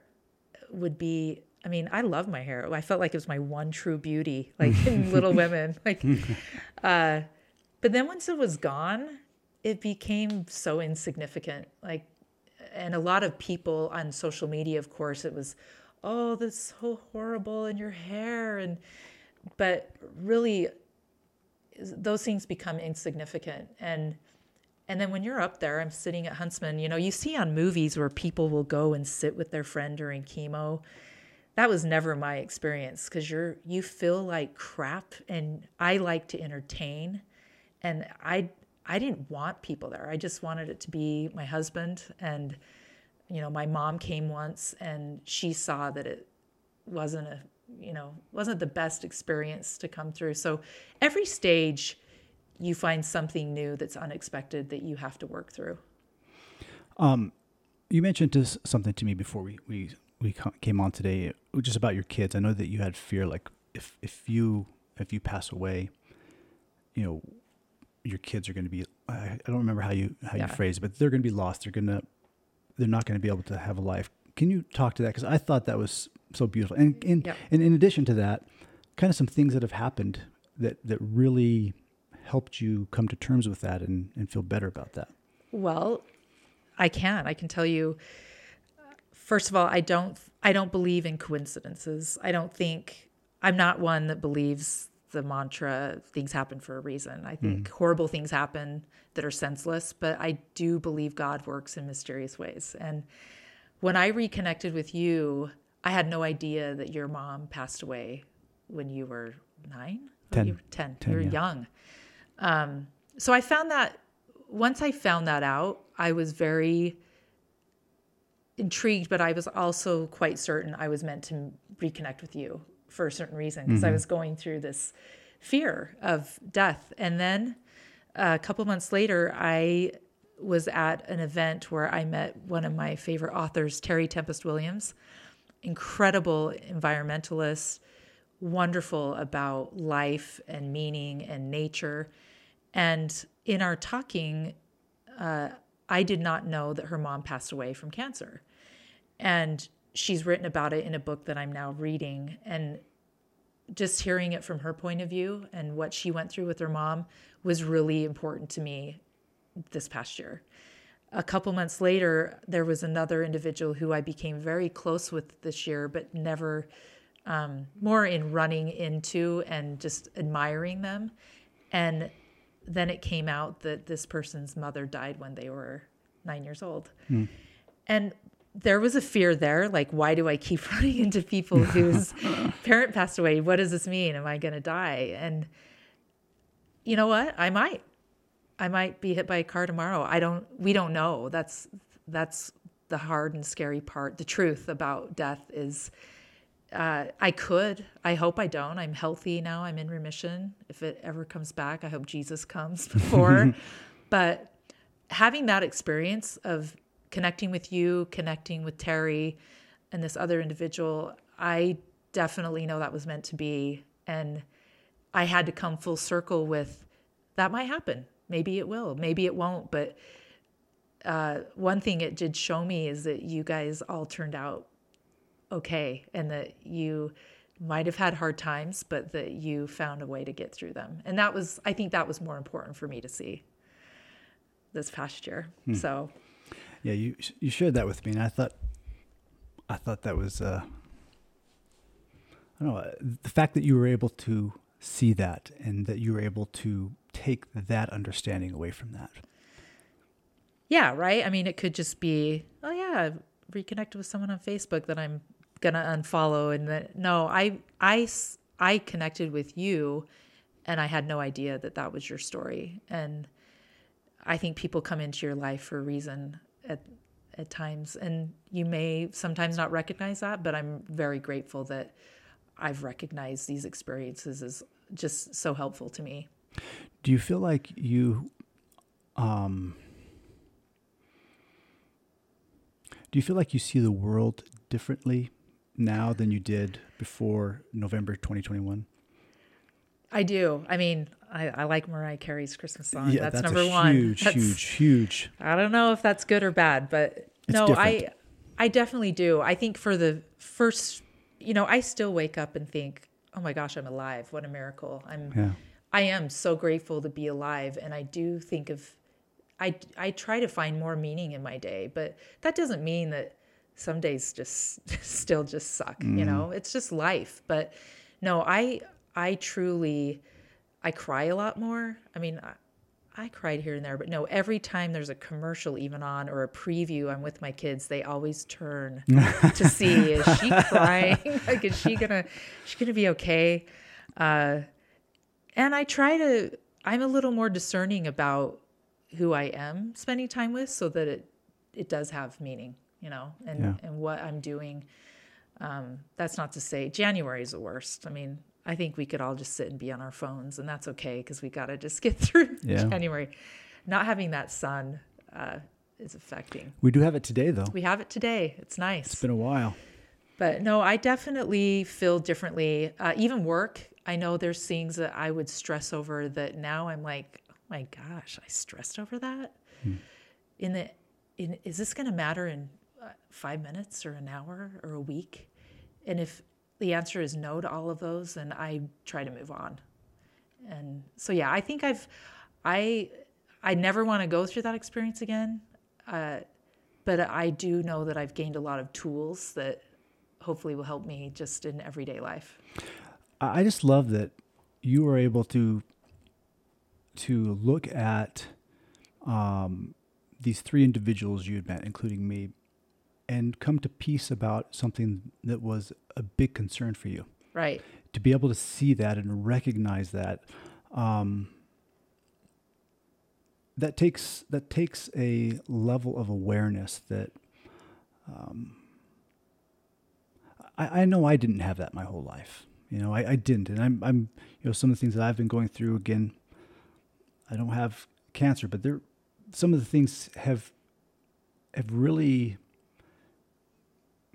would be. I mean, I love my hair. I felt like it was my one true beauty, like in Little Women. Like, uh, but then once it was gone, it became so insignificant. Like, and a lot of people on social media, of course, it was, oh, that's so horrible in your hair, and but really, those things become insignificant and. And then when you're up there, I'm sitting at Huntsman, you know, you see on movies where people will go and sit with their friend during chemo. That was never my experience because you're you feel like crap and i like to entertain. And i i didn't want people there. I just wanted it to be my husband and you know, my mom came once and she saw that it wasn't a, you know, wasn't the best experience to come through. So every stage you find something new that's unexpected that you have to work through. Um, you mentioned this, something to me before we, we, we came on today, just about your kids. I know that you had fear, like if, if you, if you pass away, you know, your kids are going to be, I, I don't remember how you, how yeah. you phrase it, but they're going to be lost. They're going to, they're not going to be able to have a life. Can you talk to that? Because I thought that was so beautiful. And, and, and in addition to that, kind of some things that have happened that, that really helped you come to terms with that and, and feel better about that. Well, I can. I can tell you. First of all, I don't. I don't believe in coincidences. I don't think. I'm not one that believes the mantra "things happen for a reason." I think mm. horrible things happen that are senseless, but I do believe God works in mysterious ways. And when I reconnected with you, I had no idea that your mom passed away when you were nine. Ten. You were ten. ten you were yeah. young. Um, so I found that once I found that out, I was very intrigued, but I was also quite certain I was meant to reconnect with you for a certain reason because mm-hmm. I was going through this fear of death. And then a couple months later, I was at an event where I met one of my favorite authors, Terry Tempest Williams, incredible environmentalist, wonderful about life and meaning and nature. And in our talking, uh, I did not know that her mom passed away from cancer. And she's written about it in a book that I'm now reading. And just hearing it from her point of view and what she went through with her mom was really important to me this past year. A couple months later, there was another individual who I became very close with this year, but never um, more in running into and just admiring them. And then it came out that this person's mother died when they were nine years old. Mm. And there was a fear there like, why do I keep running into people whose parent passed away? What does this mean? Am I going to die? And you know what? I might. I might be hit by a car tomorrow. I don't, we don't know. That's, that's the hard and scary part. The truth about death is uh, I could. I hope I don't. I'm healthy now. I'm in remission. If it ever comes back, I hope Jesus comes before. but having that experience of connecting with you, connecting with Terry and this other individual, I definitely know that was meant to be. And I had to come full circle with that might happen. Maybe it will. Maybe it won't. But uh, one thing it did show me is that you guys all turned out okay and that you might have had hard times but that you found a way to get through them. And that was i think that was more important for me to see this past year. Hmm. so yeah you you shared that with me and i thought i thought that was uh i don't know the fact that you were able to see that and that you were able to take that understanding away from that. Yeah right? I mean it could just be oh yeah reconnected with someone on facebook that i'm gonna unfollow and no i i i connected with you and i had no idea that that was your story. And i think people come into your life for a reason at at times. And you may sometimes not recognize that but i'm very grateful that i've recognized these experiences as just so helpful to me. Do you feel like you um do you feel like you see the world differently now than you did before November 2021? I do. I mean, I, I like Mariah Carey's Christmas song. Yeah, that's, that's number one. Huge, that's, huge, huge. I don't know if that's good or bad, but it's no, different. I I definitely do. I think for the first, you know, I still wake up and think, "Oh my gosh, I'm alive! What a miracle!" I'm, yeah. I am so grateful to be alive, and I do think of, I I try to find more meaning in my day, but that doesn't mean that some days just still just suck mm. you mm-hmm. know it's just life but no i i truly i cry a lot more i mean I, I cried here and there, but no, every time there's a commercial even on or a preview, I'm with my kids, they always turn to see is she crying? like is she gonna she gonna be okay? Uh, and I try to I'm a little more discerning about who I am spending time with so that it it does have meaning you know, and, Yeah. and what I'm doing. Um, that's not to say January is the worst. I mean, I think we could all just sit and be on our phones, and that's okay because we got to just get through Yeah. January. Not having that sun uh, is affecting. We do have it today, though. We have it today. It's nice. It's been a while. But no, I definitely feel differently. Uh, even work, I know there's things that I would stress over that now I'm like, oh my gosh, I stressed over that. In the, in is this going to matter in five minutes or an hour or a week? And if the answer is no to all of those, then I try to move on. And so yeah, I think I've, I, I never want to go through that experience again. Uh, but I do know that I've gained a lot of tools that hopefully will help me just in everyday life. I just love that you were able to to look at um, these three individuals you had met, including me, and come to peace about something that was a big concern for you. Right. To be able to see that and recognize that, um, that takes that takes a level of awareness that um, I, I know I didn't have that my whole life. You know, I, I didn't, and I'm, I'm, you know, some of the things that I've been going through. Again, I don't have cancer, but there, some of the things have, have really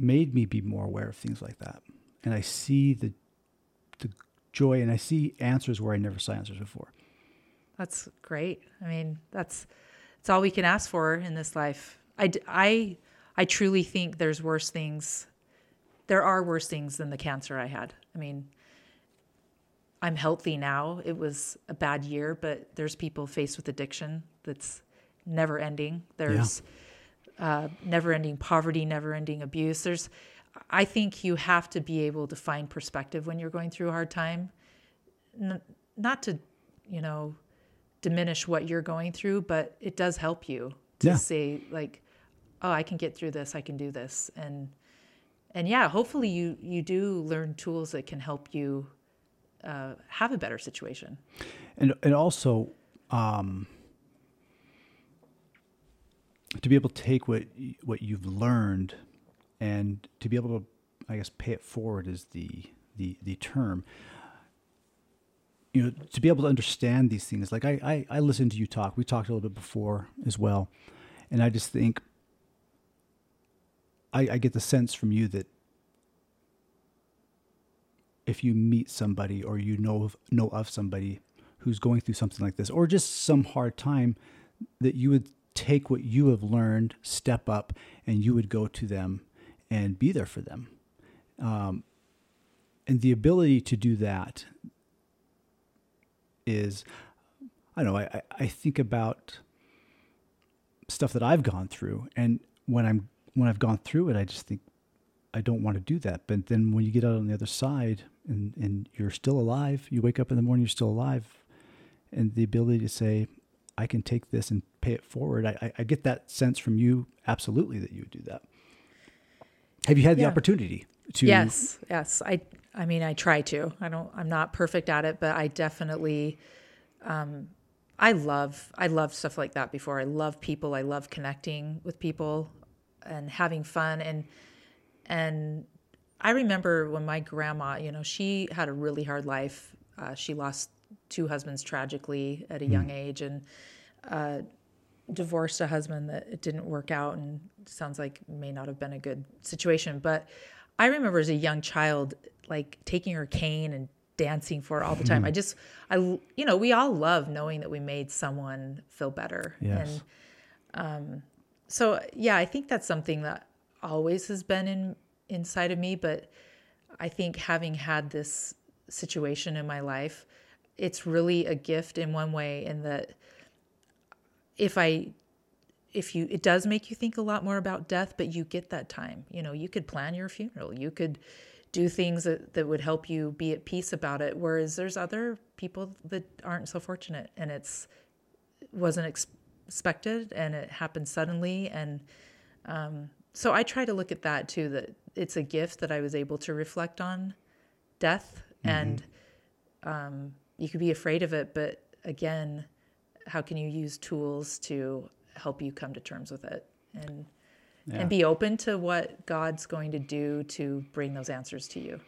made me be more aware of things like that, and I see the, the joy, and I see answers where I never saw answers before. That's great. I mean, that's it's all we can ask for in this life. I, I, I truly think there's worse things. There are worse things than the cancer I had. I mean, I'm healthy now. It was a bad year, but there's people faced with addiction that's never ending. There's uh, never ending poverty, never ending abuse. There's, I think you have to be able to find perspective when you're going through a hard time. N- not to, you know, diminish what you're going through, but it does help you to Yeah. say like, oh, I can get through this. I can do this. And, and yeah, hopefully you, you do learn tools that can help you uh, have a better situation. and and also um, to be able to take what what you've learned and to be able to I guess pay it forward is the the the term. You know to be able to understand these things like I I, I listened to you talk. We talked a little bit before as well. And I just think I, I get the sense from you that if you meet somebody or you know of, know of somebody who's going through something like this or just some hard time that you would take what you have learned step up and you would go to them and be there for them um, and the ability to do that is i don't know I, I- think about stuff that i've gone through and when i'm when i've gone through it i just think I don't want to do that. But then when you get out on the other side and, and you're still alive, you wake up in the morning, you're still alive. And the ability to say, I can take this and pay it forward. I, I, get that sense from you absolutely that you would do that. Have you had the opportunity to? Yes, yes. I I mean I try to. I don't I'm not perfect at it, but I definitely um I love I love stuff like that before. I love people. I love connecting with people and having fun and and I remember when my grandma, you know, she had a really hard life. Uh, she lost two husbands tragically at a young age and uh, divorced a husband that it didn't work out and sounds like may not have been a good situation. But I remember as a young child, like taking her cane and dancing for all the time. I just, I, you know, we all love knowing that we made someone feel better. Yes. And um, so, yeah, I think that's something that always has been in inside of me. But I think having had this situation in my life, it's really a gift in one way in that if I if you it does make you think a lot more about death, but you get that time. You know, you could plan your funeral. You could do things that, that would help you be at peace about it. Whereas there's other people that aren't so fortunate and it's wasn't ex- expected and it happened suddenly. And um, so I try to look at that too, that it's a gift that I was able to reflect on death and um, you could be afraid of it, but again, how can you use tools to help you come to terms with it? And Yeah. and be open to what God's going to do to bring those answers to you.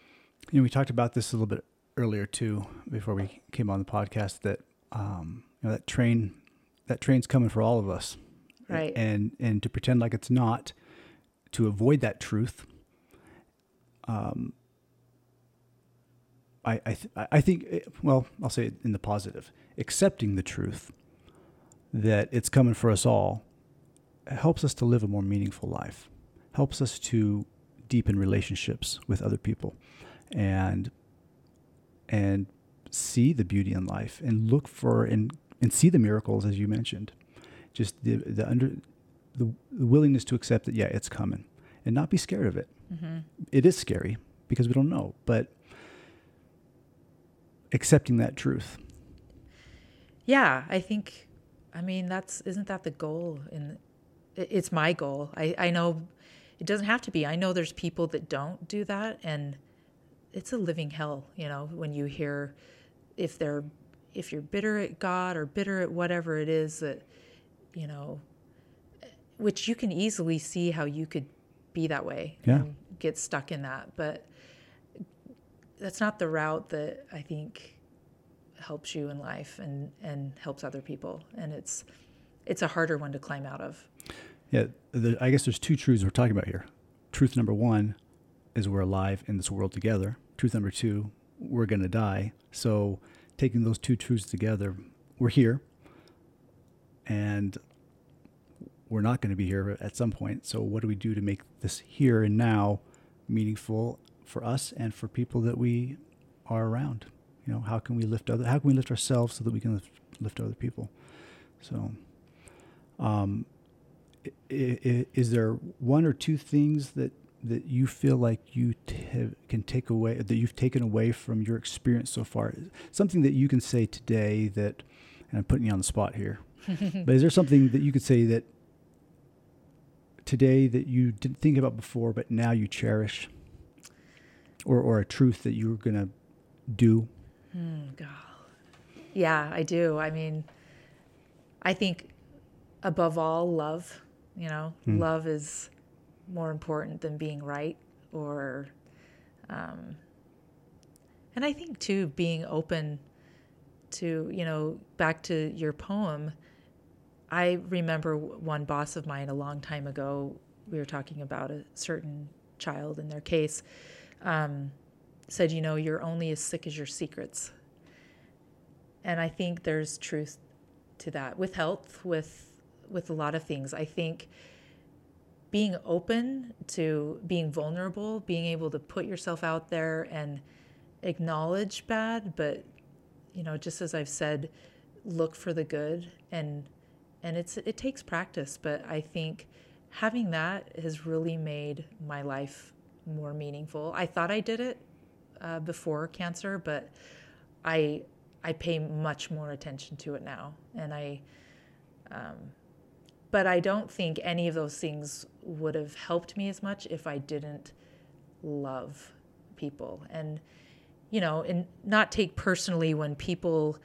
You know, we talked about this a little bit earlier too, before we came on the podcast. That um, you know that train, that train's coming for all of us, Right. And and to pretend like it's not, to avoid that truth. Um, I I th- I think eh, well I'll say it in the positive, accepting the truth that it's coming for us all helps us to live a more meaningful life, helps us to deepen relationships with other people, and and see the beauty in life and look for and and see the miracles as you mentioned, just the the under the, the willingness to accept that yeah it's coming and not be scared of it. Mm-hmm. It is scary because we don't know, but accepting that truth. Yeah, I think, I mean, that's, isn't that the goal? It- it's my goal. I, I know it doesn't have to be. I know there's people that don't do that and it's a living hell, you know, when you hear if they're, if you're bitter at God or bitter at whatever it is that, you know, which you can easily see how you could be that way Yeah. and get stuck in that. But that's not the route that I think helps you in life and and helps other people and it's it's a harder one to climb out of Yeah, the, I guess there's two truths we're talking about here. Truth number one is we're alive in this world together. Truth number two, we're going to die. So taking those two truths together, we're here and we're not going to be here at some point. So what do we do to make this here and now meaningful for us and for people that we are around? You know, how can we lift other how can we lift ourselves so that we can lift, lift other people? So um i- i- is there one or two things that that you feel like you t- can take away that you've taken away from your experience so far? Something that you can say today that and i'm putting you on the spot here but is there something that you could say that today that you didn't think about before but now you cherish? Or or a truth that you're going to do Hmm, God. Yeah, I do. I mean, I think above all, love. You know, Hmm. love is more important than being right, or, um, and I think too being open to you know back to your poem. I remember one boss of mine a long time ago. We were talking about a certain child in their case. Um, said, you know, you're only as sick as your secrets. And I think there's truth to that with health, with with a lot of things. I think being open to being vulnerable, being able to put yourself out there and acknowledge bad, but you know, just as I've said, look for the good and and it's it takes practice, but I think having that has really made my life more meaningful. I thought I did it uh, before cancer, but I I pay much more attention to it now, and I. Um, but I don't think any of those things would have helped me as much if I didn't love people and you know and not take personally when people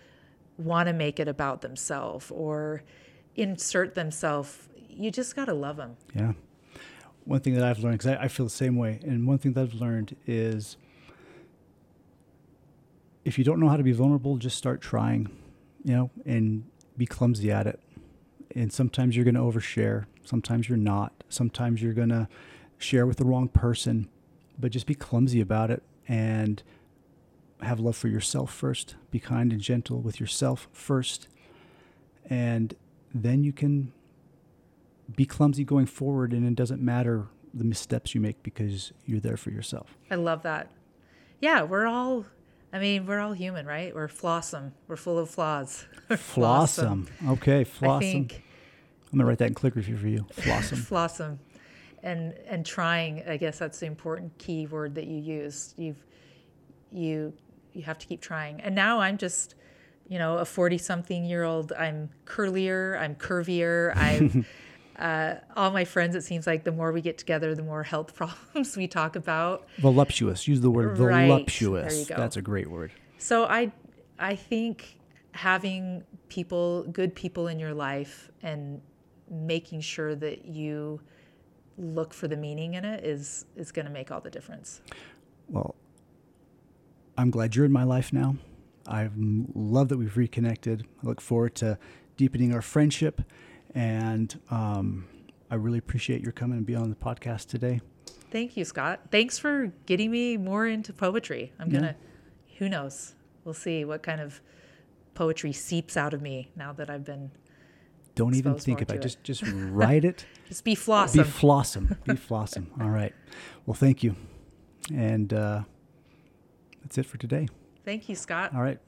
want to make it about themselves or insert themselves you just got to love them Yeah. One thing that I've learned, because I, I feel the same way, and one thing that I've learned is if you don't know how to be vulnerable, just start trying, you know, and be clumsy at it. And sometimes you're going to overshare, sometimes you're not, sometimes you're going to share with the wrong person, but just be clumsy about it and have love for yourself first. Be kind and gentle with yourself first. And then you can be clumsy going forward and it doesn't matter the missteps you make because you're there for yourself. I love that. Yeah, we're all, I mean, we're all human, right? We're flossum. We're full of flaws. Flossum. Okay, flossum. I think I'm gonna write that in clicker for you. Flossum. flossum, and and trying. I guess that's the important key word that you use. You've you you have to keep trying. And now I'm just, you know, a forty-something year old. I'm curlier. I'm curvier. I'm. Uh, all my friends, it seems like the more we get together, the more health problems we talk about. Voluptuous. Use the word voluptuous. There you go. That's a great word. So I I think having people good people in your life and making sure that you look for the meaning in it is is going to make all the difference. Well, I'm glad you're in my life now. I love that we've reconnected. I look forward to deepening our friendship, and um, I really appreciate your coming and being on the podcast today. Thank you, Scott. Thanks for getting me more into poetry. I'm gonna, who knows? We'll see what kind of poetry seeps out of me now that I've been. Don't even think about it. to Just just write it. Just be flossum. Be flossum. Be flossum. All right. Well, thank you, and uh, that's it for today. Thank you, Scott. All right.